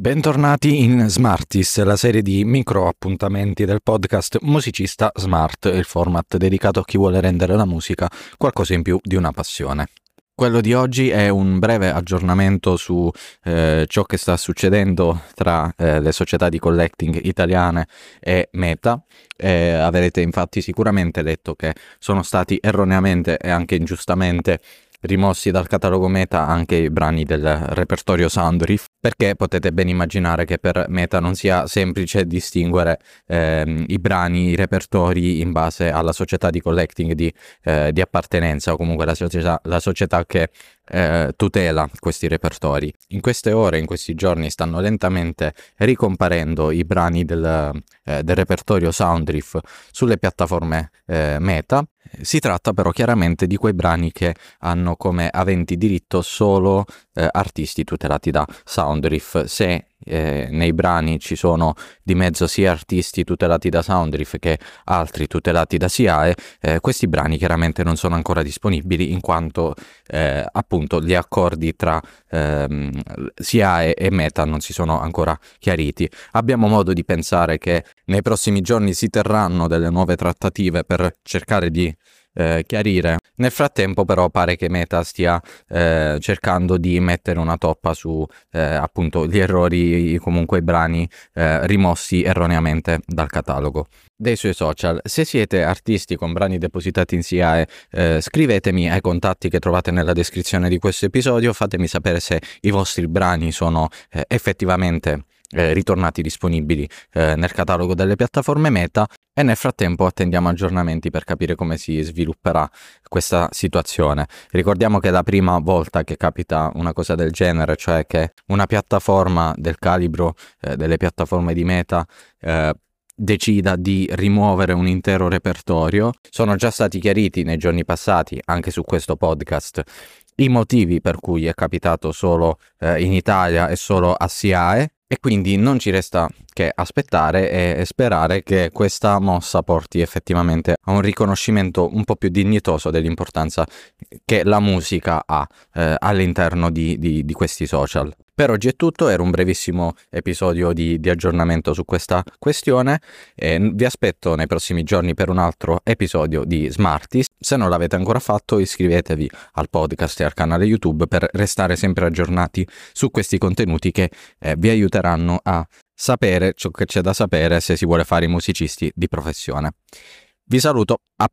Bentornati in Smartis, la serie di micro appuntamenti del podcast Musicista Smart, il format dedicato a chi vuole rendere la musica qualcosa in più di una passione. Quello di oggi è un breve aggiornamento su eh, ciò che sta succedendo tra eh, le società di collecting italiane e Meta. Eh, avrete infatti sicuramente letto che sono stati erroneamente e anche ingiustamente rimossi dal catalogo Meta anche i brani del repertorio Soundriff, perché potete ben immaginare che per Meta non sia semplice distinguere ehm, i brani, i repertori in base alla società di collecting di, eh, di appartenenza o comunque la società, la società che eh, tutela questi repertori. In queste ore, in questi giorni, stanno lentamente ricomparendo i brani del, eh, del repertorio Soundriff sulle piattaforme eh, Meta si tratta però chiaramente di quei brani che hanno come aventi diritto solo eh, artisti tutelati da Soundriff. Se eh, nei brani ci sono di mezzo sia artisti tutelati da Soundriff che altri tutelati da SIAE, eh, questi brani chiaramente non sono ancora disponibili in quanto eh, appunto gli accordi tra ehm, SIAE e Meta non si sono ancora chiariti. Abbiamo modo di pensare che nei prossimi giorni si terranno delle nuove trattative per cercare di eh, chiarire. Nel frattempo però pare che Meta stia eh, cercando di mettere una toppa su eh, appunto gli errori, comunque i brani eh, rimossi erroneamente dal catalogo dei suoi social. Se siete artisti con brani depositati in SIAE, eh, scrivetemi ai contatti che trovate nella descrizione di questo episodio, fatemi sapere se i vostri brani sono eh, effettivamente eh, ritornati disponibili eh, nel catalogo delle piattaforme Meta e nel frattempo attendiamo aggiornamenti per capire come si svilupperà questa situazione. Ricordiamo che è la prima volta che capita una cosa del genere, cioè che una piattaforma del calibro eh, delle piattaforme di Meta eh, decida di rimuovere un intero repertorio. Sono già stati chiariti nei giorni passati, anche su questo podcast, i motivi per cui è capitato solo eh, in Italia e solo a SIAE e quindi non ci resta che aspettare e sperare che questa mossa porti effettivamente a un riconoscimento un po' più dignitoso dell'importanza che la musica ha eh, all'interno di, di, di questi social. Per oggi è tutto, era un brevissimo episodio di, di aggiornamento su questa questione vi aspetto nei prossimi giorni per un altro episodio di Smarties. Se non l'avete ancora fatto iscrivetevi al podcast e al canale YouTube per restare sempre aggiornati su questi contenuti che eh, vi aiuteranno a sapere ciò che c'è da sapere se si vuole fare i musicisti di professione. Vi saluto, a